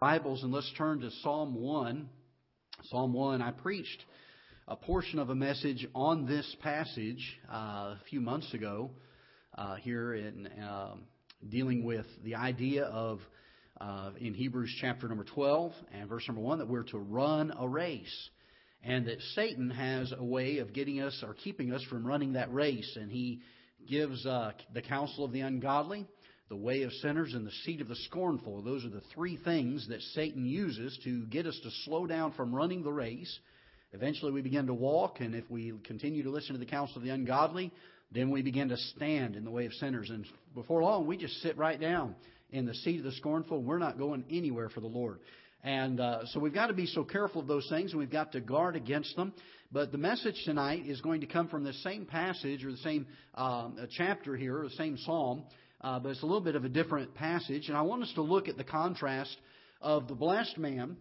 Bibles and let's turn to Psalm 1. Psalm 1, I preached a portion of a message on this passage uh, a few months ago uh, here in uh, dealing with the idea of, uh, in Hebrews chapter number 12 and verse number 1, that we're to run a race. And that Satan has a way of getting us or keeping us from running that race. And he gives uh, the counsel of the ungodly the way of sinners, and the seat of the scornful. Those are the three things that Satan uses to get us to slow down from running the race. Eventually, we begin to walk, and if we continue to listen to the counsel of the ungodly, then we begin to stand in the way of sinners. And before long, we just sit right down in the seat of the scornful. We're not going anywhere for the Lord. And uh, so we've got to be so careful of those things, and we've got to guard against them. But the message tonight is going to come from the same passage or the same um, chapter here, the same psalm uh, but it's a little bit of a different passage. And I want us to look at the contrast of the blessed man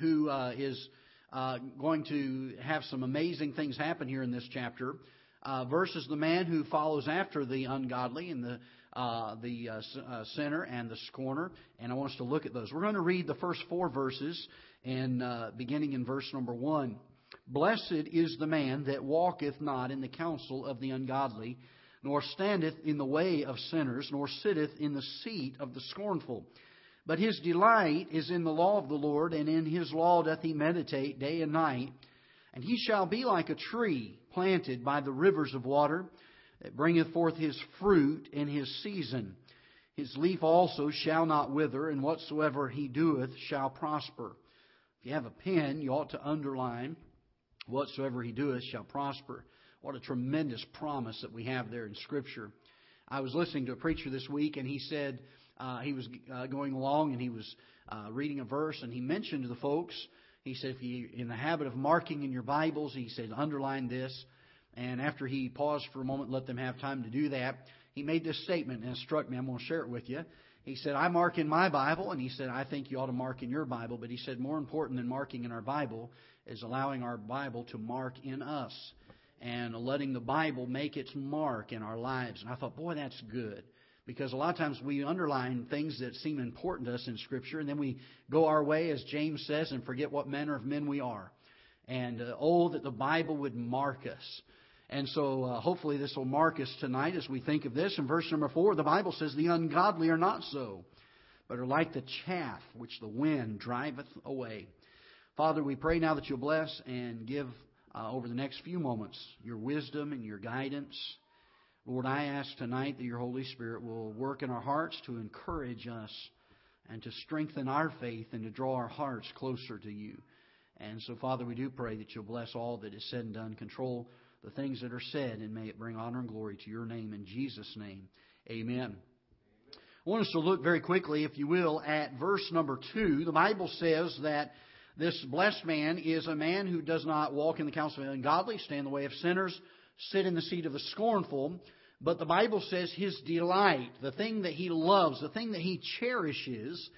who uh, is uh, going to have some amazing things happen here in this chapter uh, versus the man who follows after the ungodly and the uh, the uh, sinner and the scorner, and I want us to look at those. We're going to read the first four verses, and beginning in verse number one. Blessed is the man that walketh not in the counsel of the ungodly, nor standeth in the way of sinners, nor sitteth in the seat of the scornful. But his delight is in the law of the Lord, and in his law doth he meditate day and night. And he shall be like a tree planted by the rivers of water, that bringeth forth his fruit in his season. His leaf also shall not wither, and whatsoever he doeth shall prosper. If you have a pen, you ought to underline, whatsoever he doeth shall prosper. What a tremendous promise that we have there in Scripture. I was listening to a preacher this week, and he said uh, he was uh, going along and he was uh, reading a verse, and he mentioned to the folks, he said, if you're in the habit of marking in your Bibles, he said, underline this. And after he paused for a moment, let them have time to do that, he made this statement, and it struck me. I'm going to share it with you. He said, I mark in my Bible, and he said, I think you ought to mark in your Bible. But he said, more important than marking in our Bible is allowing our Bible to mark in us and letting the Bible make its mark in our lives. And I thought, boy, that's good. Because a lot of times we underline things that seem important to us in Scripture, and then we go our way, as James says, and forget what manner of men we are. And uh, oh, that the Bible would mark us. And so uh, hopefully this will mark us tonight as we think of this. In verse number four, the Bible says, The ungodly are not so, but are like the chaff which the wind driveth away. Father, we pray now that you'll bless and give uh, over the next few moments your wisdom and your guidance. Lord, I ask tonight that your Holy Spirit will work in our hearts to encourage us and to strengthen our faith and to draw our hearts closer to you. And so, Father, we do pray that you'll bless all that is said and done. Control the things that are said, and may it bring honor and glory to your name. In Jesus' name, amen. I want us to look very quickly, if you will, at verse number 2. The Bible says that this blessed man is a man who does not walk in the counsel of the ungodly, stand in the way of sinners, sit in the seat of the scornful. But the Bible says his delight, the thing that he loves, the thing that he cherishes,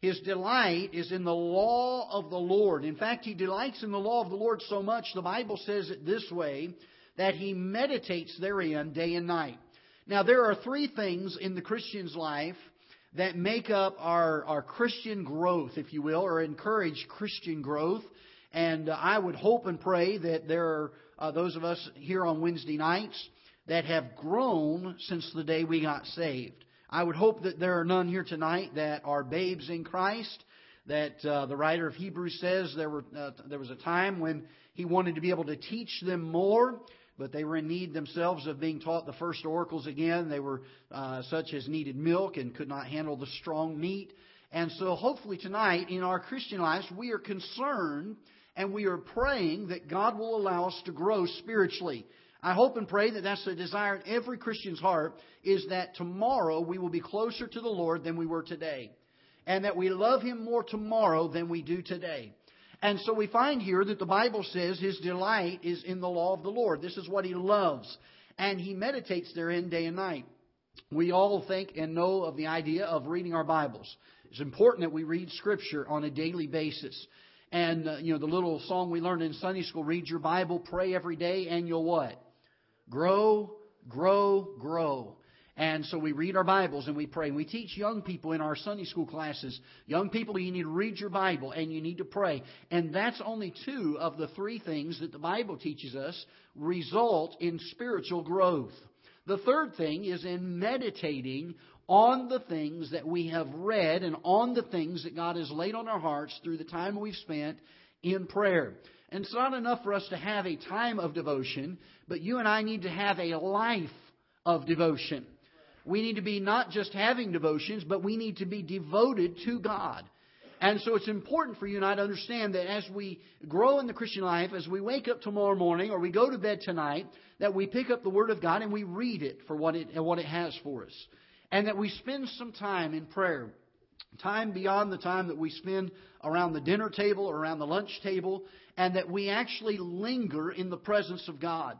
his delight is in the law of the Lord. In fact, he delights in the law of the Lord so much, the Bible says it this way, that he meditates therein day and night. Now, there are three things in the Christian's life that make up our, our Christian growth, if you will, or encourage Christian growth. And uh, I would hope and pray that there are uh, those of us here on Wednesday nights that have grown since the day we got saved. I would hope that there are none here tonight that are babes in Christ. That uh, the writer of Hebrews says there were uh, there was a time when he wanted to be able to teach them more but they were in need themselves of being taught the first oracles again. They were uh, such as needed milk and could not handle the strong meat. And so, hopefully, tonight in our Christian lives, we are concerned and we are praying that God will allow us to grow spiritually. I hope and pray that that's the desire in every Christian's heart is that tomorrow we will be closer to the Lord than we were today. And that we love Him more tomorrow than we do today. And so we find here that the Bible says his delight is in the law of the Lord. This is what he loves. And he meditates therein day and night. We all think and know of the idea of reading our Bibles. It's important that we read Scripture on a daily basis. And, uh, you know, the little song we learned in Sunday school, read your Bible, pray every day, and you'll what? Grow, grow, grow. And so we read our Bibles and we pray. And we teach young people in our Sunday school classes, young people, you need to read your Bible and you need to pray. And that's only two of the three things that the Bible teaches us result in spiritual growth. The third thing is in meditating on the things that we have read and on the things that God has laid on our hearts through the time we've spent in prayer. And it's not enough for us to have a time of devotion, but you and I need to have a life of devotion. We need to be not just having devotions, but we need to be devoted to God. And so it's important for you and I to understand that as we grow in the Christian life, as we wake up tomorrow morning or we go to bed tonight, that we pick up the Word of God and we read it for what it, what it has for us. And that we spend some time in prayer. Time beyond the time that we spend around the dinner table or around the lunch table, and that we actually linger in the presence of God.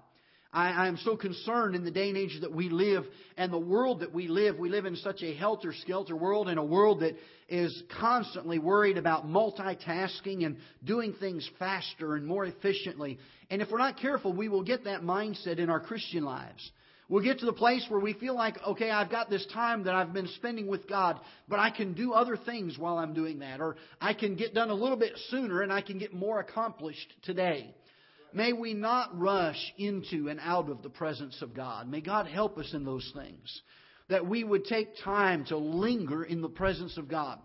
I, I am so concerned in the day and age that we live and the world that we live. We live in such a helter skelter world and a world that is constantly worried about multitasking and doing things faster and more efficiently. And if we're not careful, we will get that mindset in our Christian lives. We'll get to the place where we feel like, okay, I've got this time that I've been spending with God, but I can do other things while I'm doing that. Or I can get done a little bit sooner and I can get more accomplished today. May we not rush into and out of the presence of God. May God help us in those things. That we would take time to linger in the presence of God.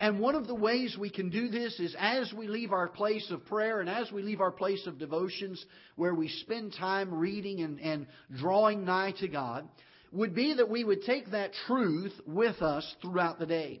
And one of the ways we can do this is as we leave our place of prayer and as we leave our place of devotions, where we spend time reading and, and drawing nigh to God, would be that we would take that truth with us throughout the day.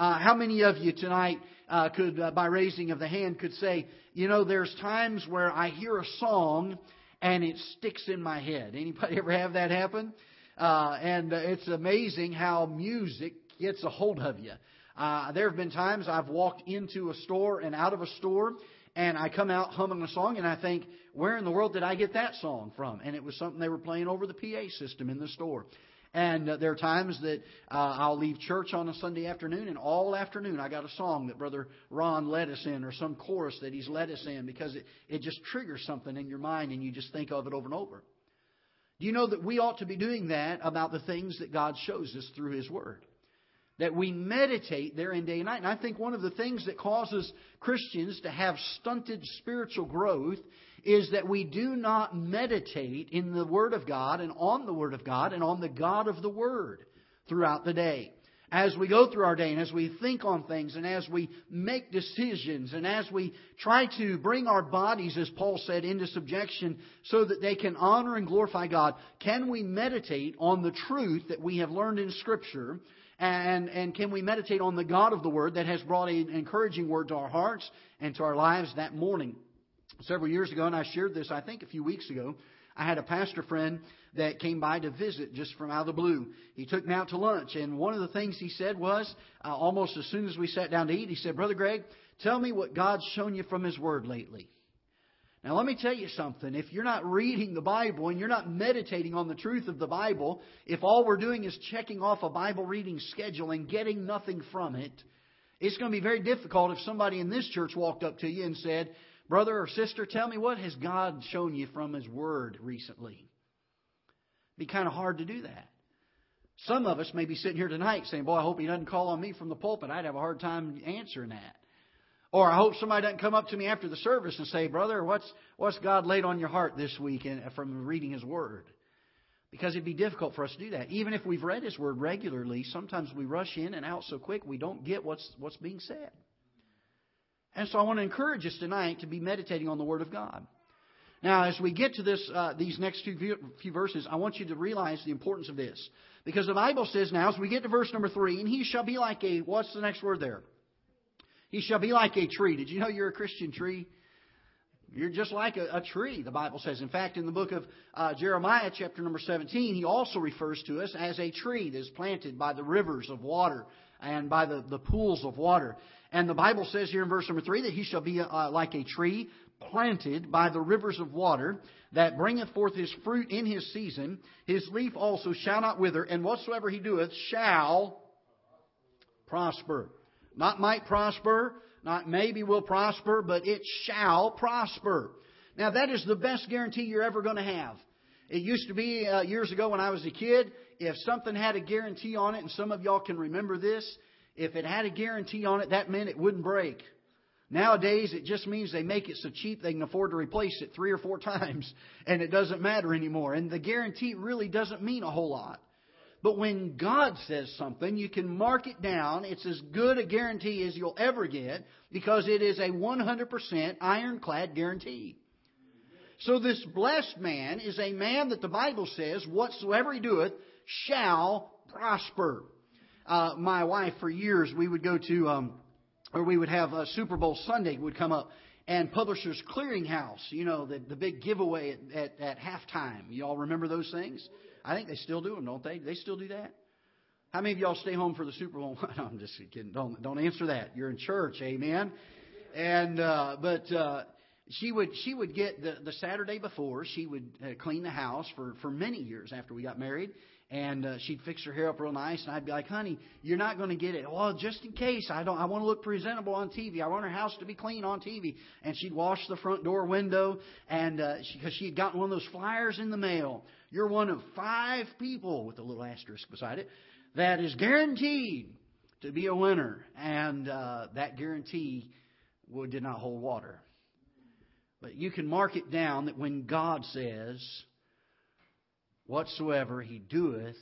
Uh, how many of you tonight uh, could, uh, by raising of the hand, could say, you know, there's times where I hear a song and it sticks in my head. Anybody ever have that happen? Uh, and uh, it's amazing how music gets a hold of you. Uh, there have been times I've walked into a store and out of a store, and I come out humming a song, and I think, where in the world did I get that song from? And it was something they were playing over the PA system in the store. And there are times that uh, I'll leave church on a Sunday afternoon, and all afternoon I got a song that Brother Ron led us in, or some chorus that he's led us in, because it, it just triggers something in your mind, and you just think of it over and over. Do you know that we ought to be doing that about the things that God shows us through His Word? That we meditate there therein day and night. And I think one of the things that causes Christians to have stunted spiritual growth is that we do not meditate in the Word of God and on the Word of God and on the God of the Word throughout the day. As we go through our day and as we think on things and as we make decisions and as we try to bring our bodies, as Paul said, into subjection so that they can honor and glorify God, can we meditate on the truth that we have learned in Scripture and, and can we meditate on the God of the Word that has brought an encouraging word to our hearts and to our lives that morning? Several years ago, and I shared this, I think, a few weeks ago, I had a pastor friend that came by to visit just from out of the blue. He took me out to lunch, and one of the things he said was, uh, almost as soon as we sat down to eat, he said, Brother Greg, tell me what God's shown you from His Word lately. Now, let me tell you something. If you're not reading the Bible and you're not meditating on the truth of the Bible, if all we're doing is checking off a Bible reading schedule and getting nothing from it, it's going to be very difficult if somebody in this church walked up to you and said, Brother or sister, tell me what has God shown you from His Word recently? It'd be kind of hard to do that. Some of us may be sitting here tonight saying, Boy, I hope He doesn't call on me from the pulpit. I'd have a hard time answering that. Or I hope somebody doesn't come up to me after the service and say, Brother, what's, what's God laid on your heart this week from reading His Word? Because it'd be difficult for us to do that. Even if we've read His Word regularly, sometimes we rush in and out so quick we don't get what's, what's being said. And so I want to encourage us tonight to be meditating on the Word of God. Now, as we get to this, uh, these next few, few verses, I want you to realize the importance of this. Because the Bible says now, as we get to verse number three, and he shall be like a, what's the next word there? He shall be like a tree. Did you know you're a Christian tree? You're just like a, a tree, the Bible says. In fact, in the book of uh, Jeremiah, chapter number 17, he also refers to us as a tree that is planted by the rivers of water and by the, the pools of water. And the Bible says here in verse number 3 that he shall be uh, like a tree planted by the rivers of water that bringeth forth his fruit in his season. His leaf also shall not wither, and whatsoever he doeth shall prosper. Not might prosper, not maybe will prosper, but it shall prosper. Now that is the best guarantee you're ever going to have. It used to be uh, years ago when I was a kid, if something had a guarantee on it, and some of y'all can remember this, if it had a guarantee on it, that meant it wouldn't break. Nowadays, it just means they make it so cheap they can afford to replace it three or four times, and it doesn't matter anymore. And the guarantee really doesn't mean a whole lot. But when God says something, you can mark it down. It's as good a guarantee as you'll ever get because it is a 100% ironclad guarantee. So this blessed man is a man that the Bible says, whatsoever he doeth shall prosper. Uh, my wife, for years, we would go to, um, or we would have a Super Bowl Sunday would come up, and Publishers Clearinghouse, you know, the, the big giveaway at, at, at halftime. You all remember those things? I think they still do them, don't they? They still do that? How many of y'all stay home for the Super Bowl? no, I'm just kidding. Don't don't answer that. You're in church, amen. And uh, but uh, she would she would get the the Saturday before she would uh, clean the house for for many years after we got married, and uh, she'd fix her hair up real nice, and I'd be like, "Honey, you're not going to get it. Well, just in case, I don't. I want to look presentable on TV. I want her house to be clean on TV." And she'd wash the front door window, and because uh, she, had gotten one of those flyers in the mail, you're one of five people with a little asterisk beside it that is guaranteed to be a winner, and uh, that guarantee did not hold water. But you can mark it down that when God says, Whatsoever he doeth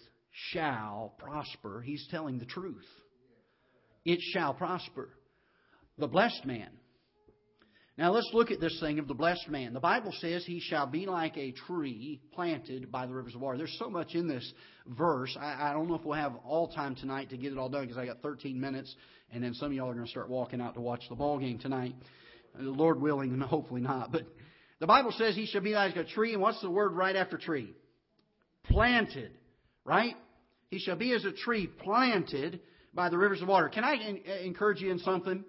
shall prosper, he's telling the truth. It shall prosper. The blessed man. Now let's look at this thing of the blessed man. The Bible says he shall be like a tree planted by the rivers of water. There's so much in this verse. I, I don't know if we'll have all time tonight to get it all done because I got 13 minutes, and then some of y'all are going to start walking out to watch the ball game tonight. Uh, Lord willing, and hopefully not. But the Bible says he shall be like a tree, and what's the word right after tree? Planted, right? He shall be as a tree planted by the rivers of water. Can I uh, encourage you in something?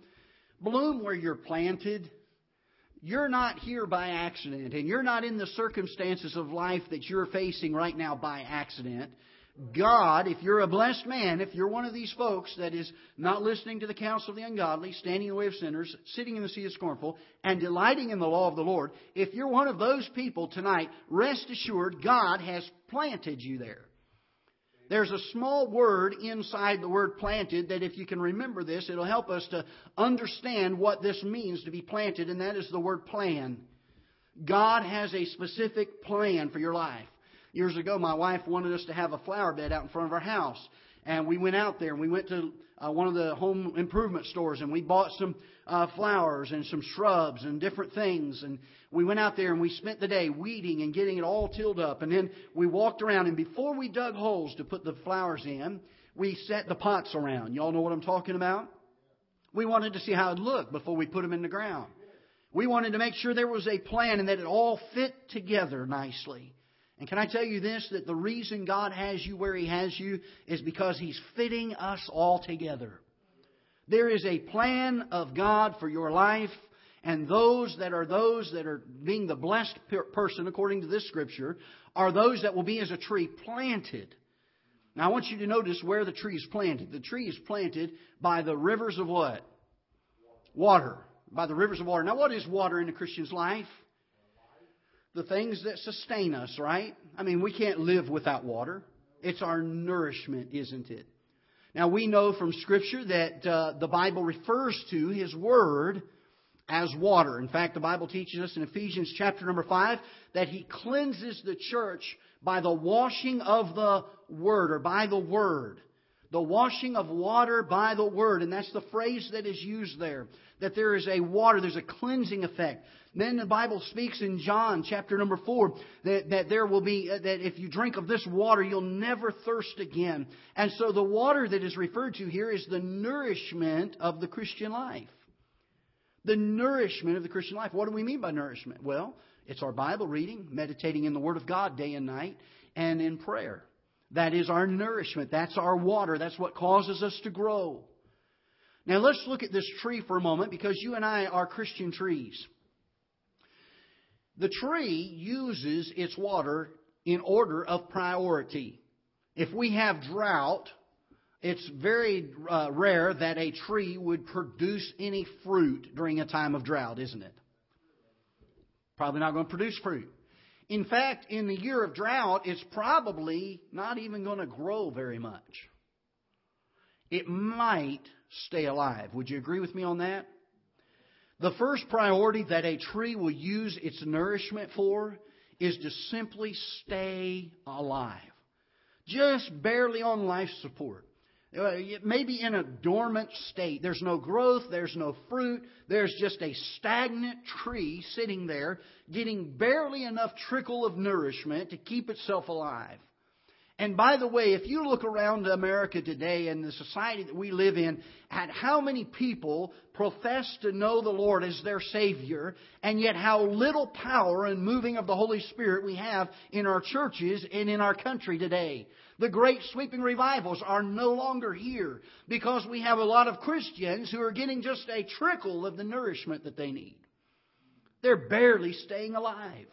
Bloom where you're planted. You're not here by accident, and you're not in the circumstances of life that you're facing right now by accident. God, if you're a blessed man, if you're one of these folks that is not listening to the counsel of the ungodly, standing in the way of sinners, sitting in the seat of scornful, and delighting in the law of the Lord, if you're one of those people tonight, rest assured God has planted you there. There's a small word inside the word planted that if you can remember this, it'll help us to understand what this means to be planted, and that is the word plan. God has a specific plan for your life. Years ago, my wife wanted us to have a flower bed out in front of our house. And we went out there and we went to uh, one of the home improvement stores and we bought some uh, flowers and some shrubs and different things. And we went out there and we spent the day weeding and getting it all tilled up. And then we walked around and before we dug holes to put the flowers in, we set the pots around. Y'all know what I'm talking about? We wanted to see how it looked before we put them in the ground. We wanted to make sure there was a plan and that it all fit together nicely. And can I tell you this that the reason God has you where He has you is because He's fitting us all together. There is a plan of God for your life, and those that are those that are being the blessed person, according to this scripture, are those that will be as a tree planted. Now, I want you to notice where the tree is planted. The tree is planted by the rivers of what? Water. By the rivers of water. Now, what is water in a Christian's life? The things that sustain us, right? I mean, we can't live without water. It's our nourishment, isn't it? Now, we know from Scripture that uh, the Bible refers to His Word as water. In fact, the Bible teaches us in Ephesians chapter number 5 that He cleanses the church by the washing of the Word, or by the Word. The washing of water by the Word. And that's the phrase that is used there. That there is a water, there's a cleansing effect. Then the Bible speaks in John chapter number 4 that, that there will be, uh, that if you drink of this water, you'll never thirst again. And so the water that is referred to here is the nourishment of the Christian life. The nourishment of the Christian life. What do we mean by nourishment? Well, it's our Bible reading, meditating in the Word of God day and night, and in prayer. That is our nourishment. That's our water. That's what causes us to grow. Now let's look at this tree for a moment because you and I are Christian trees. The tree uses its water in order of priority. If we have drought, it's very uh, rare that a tree would produce any fruit during a time of drought, isn't it? Probably not going to produce fruit. In fact, in the year of drought, it's probably not even going to grow very much. It might stay alive. Would you agree with me on that? The first priority that a tree will use its nourishment for is to simply stay alive. Just barely on life support. Uh, maybe in a dormant state. There's no growth, there's no fruit, there's just a stagnant tree sitting there getting barely enough trickle of nourishment to keep itself alive. And by the way, if you look around America today and the society that we live in, at how many people profess to know the Lord as their Savior, and yet how little power and moving of the Holy Spirit we have in our churches and in our country today. The great sweeping revivals are no longer here because we have a lot of Christians who are getting just a trickle of the nourishment that they need. They're barely staying alive.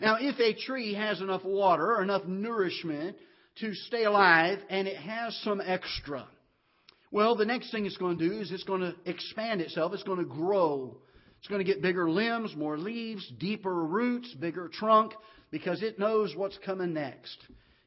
Now, if a tree has enough water or enough nourishment to stay alive and it has some extra, well, the next thing it's going to do is it's going to expand itself. It's going to grow. It's going to get bigger limbs, more leaves, deeper roots, bigger trunk, because it knows what's coming next.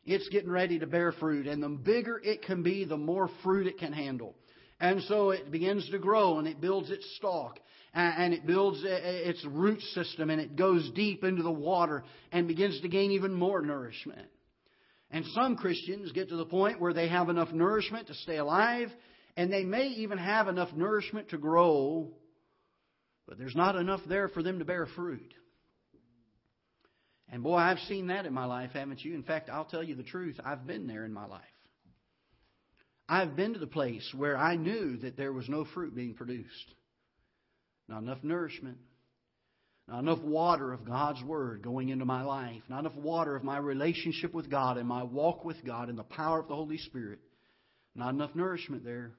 It's getting ready to bear fruit. And the bigger it can be, the more fruit it can handle. And so it begins to grow and it builds its stalk and it builds its root system and it goes deep into the water and begins to gain even more nourishment. And some Christians get to the point where they have enough nourishment to stay alive and they may even have enough nourishment to grow, but there's not enough there for them to bear fruit. And boy, I've seen that in my life, haven't you? In fact, I'll tell you the truth. I've been there in my life. I've been to the place where I knew that there was no fruit being produced, not enough nourishment, not enough water of God's Word going into my life, not enough water of my relationship with God and my walk with God and the power of the Holy Spirit, not enough nourishment there.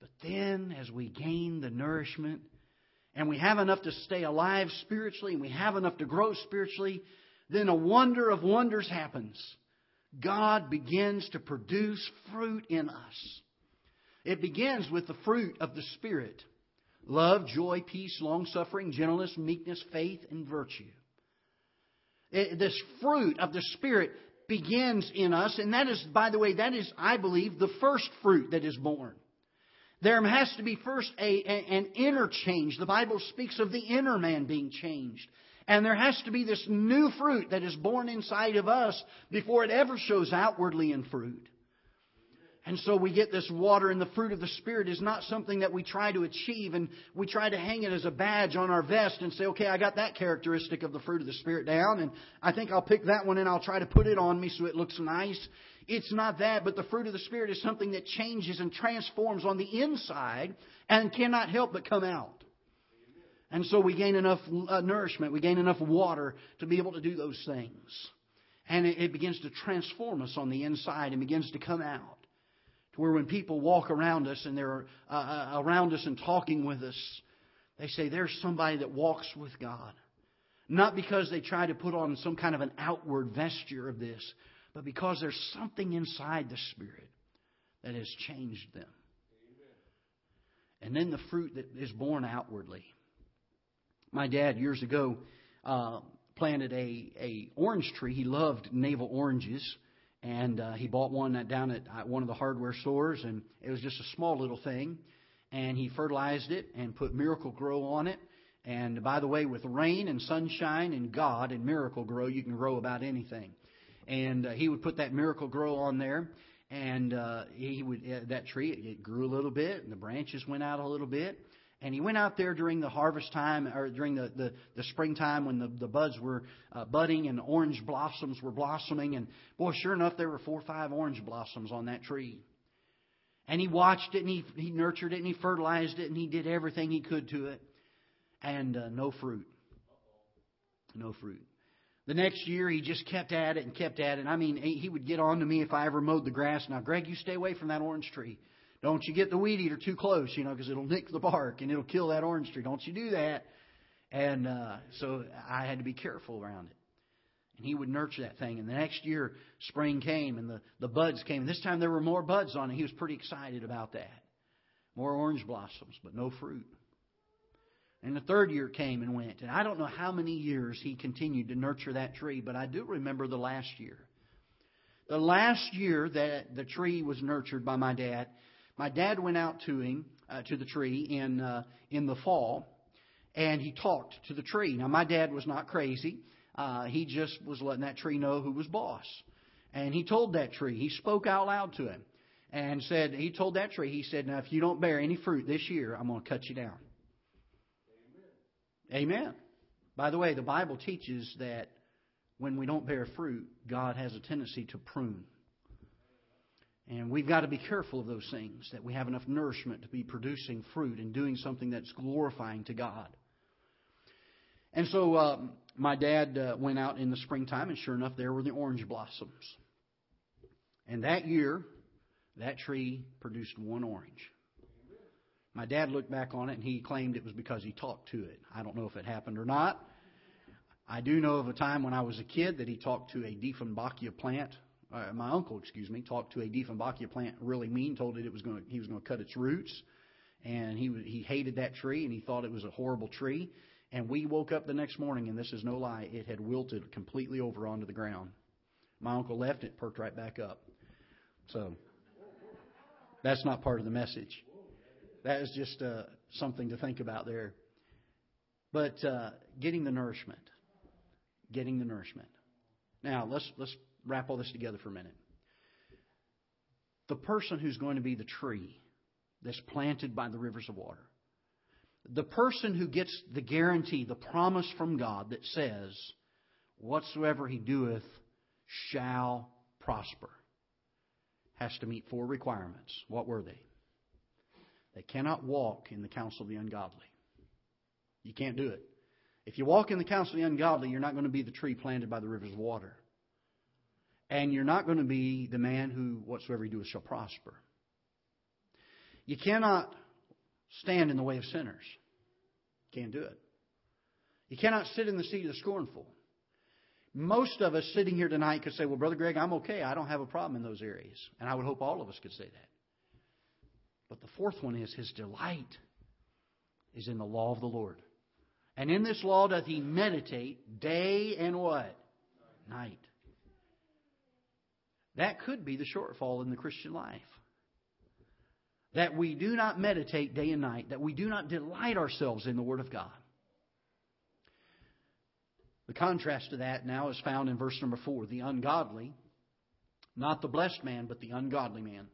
But then, as we gain the nourishment and we have enough to stay alive spiritually and we have enough to grow spiritually, then a wonder of wonders happens. God begins to produce fruit in us. It begins with the fruit of the Spirit love, joy, peace, long suffering, gentleness, meekness, faith, and virtue. It, this fruit of the Spirit begins in us, and that is, by the way, that is, I believe, the first fruit that is born. There has to be first a, an inner change. The Bible speaks of the inner man being changed. And there has to be this new fruit that is born inside of us before it ever shows outwardly in fruit. And so we get this water, and the fruit of the Spirit is not something that we try to achieve, and we try to hang it as a badge on our vest and say, okay, I got that characteristic of the fruit of the Spirit down, and I think I'll pick that one and I'll try to put it on me so it looks nice. It's not that, but the fruit of the Spirit is something that changes and transforms on the inside and cannot help but come out. And so we gain enough uh, nourishment, we gain enough water to be able to do those things. And it, begins to transform us on the inside and begins to come out. To where when people walk around us and they're uh, uh, around us and talking with us, they say, There's somebody that walks with God. Not because they try to put on some kind of an outward vesture of this, but because there's something inside the Spirit that has changed them. And then the fruit that is born outwardly. My dad years ago uh, planted a, a orange tree. He loved navel oranges, and uh, he bought one down at one of the hardware stores, and it was just a small little thing. And he fertilized it and put Miracle-Gro on it. And by the way, with rain and sunshine and God and Miracle-Gro, you can grow about anything and uh, he would put that Miracle-Gro on there, and uh, he would uh, that tree it grew a little bit, and the branches went out a little bit. And he went out there during the harvest time or during the, the, the springtime when the, the buds were uh, budding and orange blossoms were blossoming. And boy, sure enough, there were four or five orange blossoms on that tree. And he watched it and he, he nurtured it and he fertilized it and he did everything he could to it. And uh, no fruit. No fruit. The next year, he just kept at it and kept at it. I mean, he would get on to me if I ever mowed the grass. Now, Greg, you stay away from that orange tree. Don't you get the weed eater too close, you know, because it'll nick the bark and it'll kill that orange tree. Don't you do that. And uh, so I had to be careful around it. And he would nurture that thing. And the next year, spring came and the, the buds came. And this time there were more buds on it. He was pretty excited about that. More orange blossoms, but no fruit. And the third year came and went. And I don't know how many years he continued to nurture that tree, but I do remember the last year. The last year that the tree was nurtured by my dad, my dad went out to him uh, to the tree in uh, in the fall, and he talked to the tree. Now my dad was not crazy; uh, he just was letting that tree know who was boss. And he told that tree, he spoke out loud to him, and said, he told that tree, he said, "Now if you don't bear any fruit this year, I'm going to cut you down." Amen. By the way, the Bible teaches that when we don't bear fruit, God has a tendency to prune. And we've got to be careful of those things, that we have enough nourishment to be producing fruit and doing something that's glorifying to God. And so uh, my dad uh, went out in the springtime, and sure enough, there were the orange blossoms. And that year, that tree produced one orange. My dad looked back on it, and he claimed it was because he talked to it. I don't know if it happened or not. I do know of a time when I was a kid that he talked to a Dieffenbachia plant. Uh, my uncle, excuse me, talked to a Dieffenbachia plant really mean, told it it was going to, he was going to cut its roots, and he he hated that tree and he thought it was a horrible tree. And we woke up the next morning, and this is no lie, it had wilted completely over onto the ground. My uncle left it, perked right back up. So that's not part of the message. That is just uh, something to think about there. But uh, getting the nourishment getting the nourishment. Now, let's, let's wrap all this together for a minute. The person who's going to be the tree that's planted by the rivers of water, the person who gets the guarantee, the promise from God that says, Whatsoever he doeth shall prosper, has to meet four requirements. What were they? They cannot walk in the counsel of the ungodly. You can't do it. If you walk in the counsel of the ungodly, you're not going to be the tree planted by the rivers of water. And you're not going to be the man who whatsoever he doeth shall prosper. You cannot stand in the way of sinners. Can't do it. You cannot sit in the seat of the scornful. Most of us sitting here tonight could say, Well, Brother Greg, I'm okay. I don't have a problem in those areas. And I would hope all of us could say that. But the fourth one is his delight is in the law of the Lord. And in this law doth he meditate day and what? Night. That could be the shortfall in the Christian life. That we do not meditate day and night, that we do not delight ourselves in the Word of God. The contrast to that now is found in verse number 4. The ungodly, not the blessed man, but the ungodly man,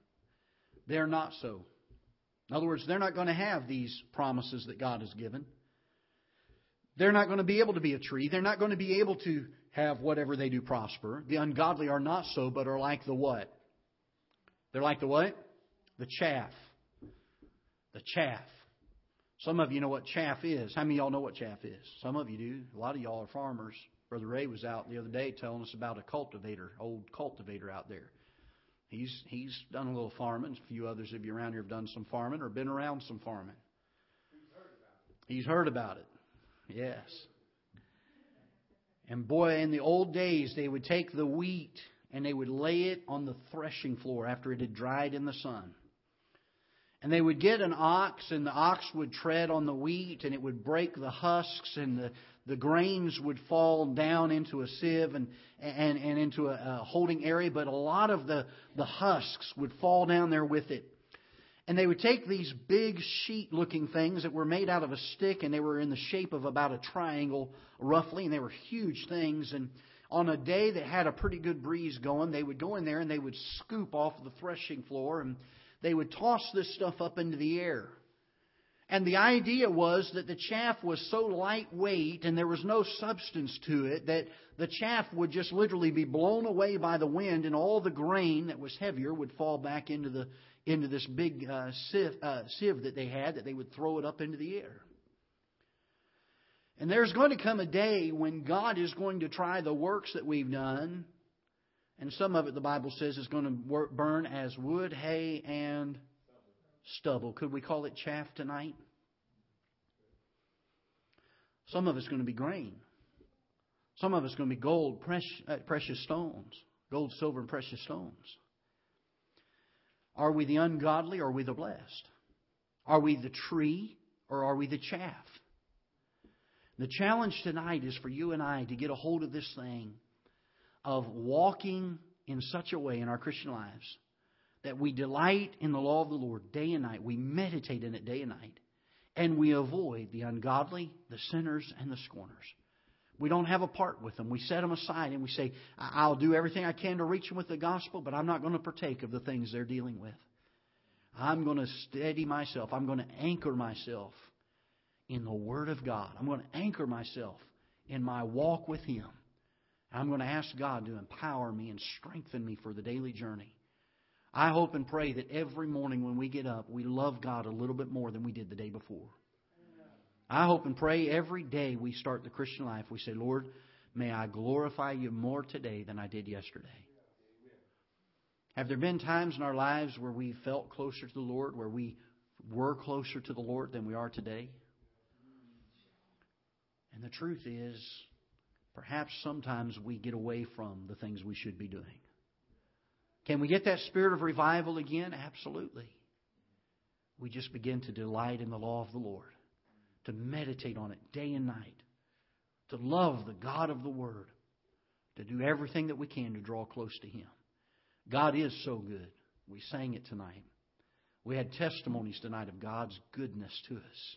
they're not so. In other words, they're not going to have these promises that God has given. They're not going to be able to be a tree. They're not going to be able to have whatever they do prosper. The ungodly are not so, but are like the what? They're like the what? The chaff. The chaff. Some of you know what chaff is. How many of y'all know what chaff is? Some of you do. A lot of y'all are farmers. Brother Ray was out the other day telling us about a cultivator, old cultivator out there. He's he's done a little farming. A few others of you around here have done some farming or been around some farming. He's heard about it. Yes. And boy, in the old days, they would take the wheat and they would lay it on the threshing floor after it had dried in the sun. And they would get an ox, and the ox would tread on the wheat, and it would break the husks, and the, the grains would fall down into a sieve and, and, and into a, a holding area, but a lot of the, the husks would fall down there with it. And they would take these big sheet looking things that were made out of a stick and they were in the shape of about a triangle roughly and they were huge things. And on a day that had a pretty good breeze going, they would go in there and they would scoop off the threshing floor and they would toss this stuff up into the air. And the idea was that the chaff was so lightweight and there was no substance to it that the chaff would just literally be blown away by the wind and all the grain that was heavier would fall back into the into this big uh, sieve, uh, sieve that they had that they would throw it up into the air. And there's going to come a day when God is going to try the works that we've done, and some of it, the Bible says, is going to burn as wood, hay, and stubble. Could we call it chaff tonight? Some of it's going to be grain. Some of it's going to be gold, precious, uh, precious stones, gold, silver, and precious stones. Are we the ungodly or are we the blessed? Are we the tree or are we the chaff? The challenge tonight is for you and I to get a hold of this thing of walking in such a way in our Christian lives that we delight in the law of the Lord day and night. We meditate in it day and night. And we avoid the ungodly, the sinners, and the scorners. We don't have a part with them. We set them aside and we say, I'll do everything I can to reach them with the gospel, but I'm not going to partake of the things they're dealing with. I'm going to steady myself. I'm going to anchor myself in the Word of God. I'm going to anchor myself in my walk with Him. I'm going to ask God to empower me and strengthen me for the daily journey. I hope and pray that every morning when we get up, we love God a little bit more than we did the day before. I hope and pray every day we start the Christian life, we say, Lord, may I glorify you more today than I did yesterday. Have there been times in our lives where we felt closer to the Lord, where we were closer to the Lord than we are today? And the truth is, perhaps sometimes we get away from the things we should be doing. Can we get that spirit of revival again? Absolutely. We just begin to delight in the law of the Lord, to meditate on it day and night, to love the God of the Word, to do everything that we can to draw close to Him. God is so good. We sang it tonight. We had testimonies tonight of God's goodness to us.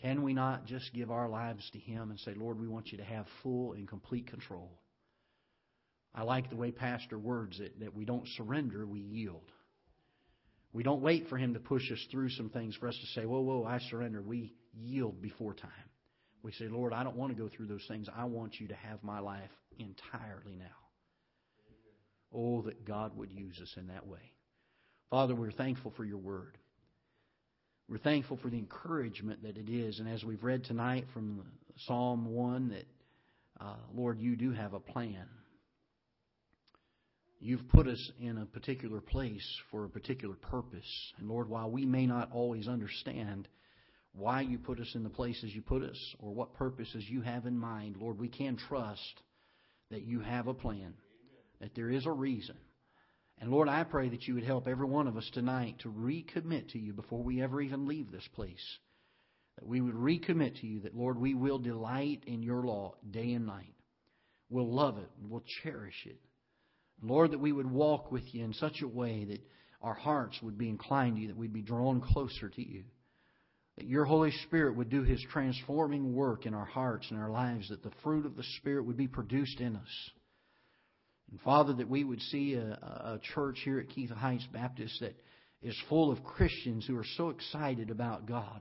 Can we not just give our lives to Him and say, Lord, we want you to have full and complete control? I like the way Pastor words it that we don't surrender, we yield. We don't wait for Him to push us through some things for us to say, Whoa, whoa, I surrender. We yield before time. We say, Lord, I don't want to go through those things. I want you to have my life entirely now. Oh, that God would use us in that way. Father, we're thankful for your word. We're thankful for the encouragement that it is. And as we've read tonight from Psalm 1, that, uh, Lord, you do have a plan. You've put us in a particular place for a particular purpose. And Lord, while we may not always understand why you put us in the places you put us or what purposes you have in mind, Lord, we can trust that you have a plan, that there is a reason. And Lord, I pray that you would help every one of us tonight to recommit to you before we ever even leave this place. That we would recommit to you that, Lord, we will delight in your law day and night. We'll love it. We'll cherish it. Lord, that we would walk with you in such a way that our hearts would be inclined to you, that we'd be drawn closer to you. That your Holy Spirit would do His transforming work in our hearts and our lives, that the fruit of the Spirit would be produced in us. And Father, that we would see a, a church here at Keith Heights Baptist that is full of Christians who are so excited about God,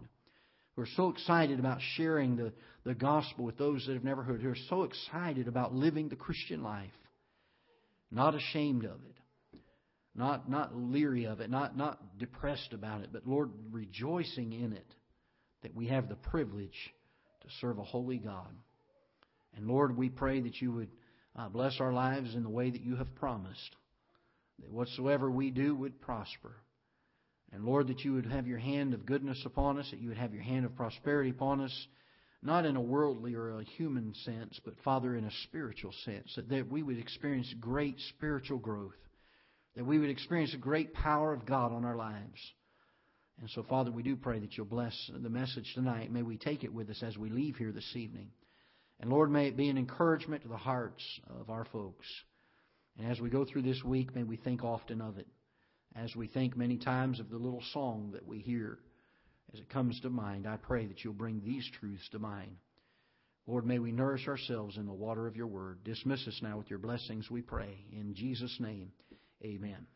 who are so excited about sharing the, the gospel with those that have never heard, who are so excited about living the Christian life not ashamed of it, not, not leery of it, not, not depressed about it, but Lord, rejoicing in it that we have the privilege to serve a holy God. And Lord, we pray that you would uh, bless our lives in the way that you have promised, that whatsoever we do would prosper. And Lord, that you would have your hand of goodness upon us, that you would have your hand of prosperity upon us not in a worldly or a human sense, but Father, in a spiritual sense, that, that we would experience great spiritual growth, that we would experience the great power of God on our lives. And so, Father, we do pray that you'll bless the message tonight. May we take it with us as we leave here this evening. And Lord, may it be an encouragement to the hearts of our folks. And as we go through this week, may we think often of it. As we think many times of the little song that we hear as it comes to mind, I pray that you'll bring these truths to mind. Lord, may we nourish ourselves in the water of your word. Dismiss us now with your blessings, we pray. In Jesus' name, amen.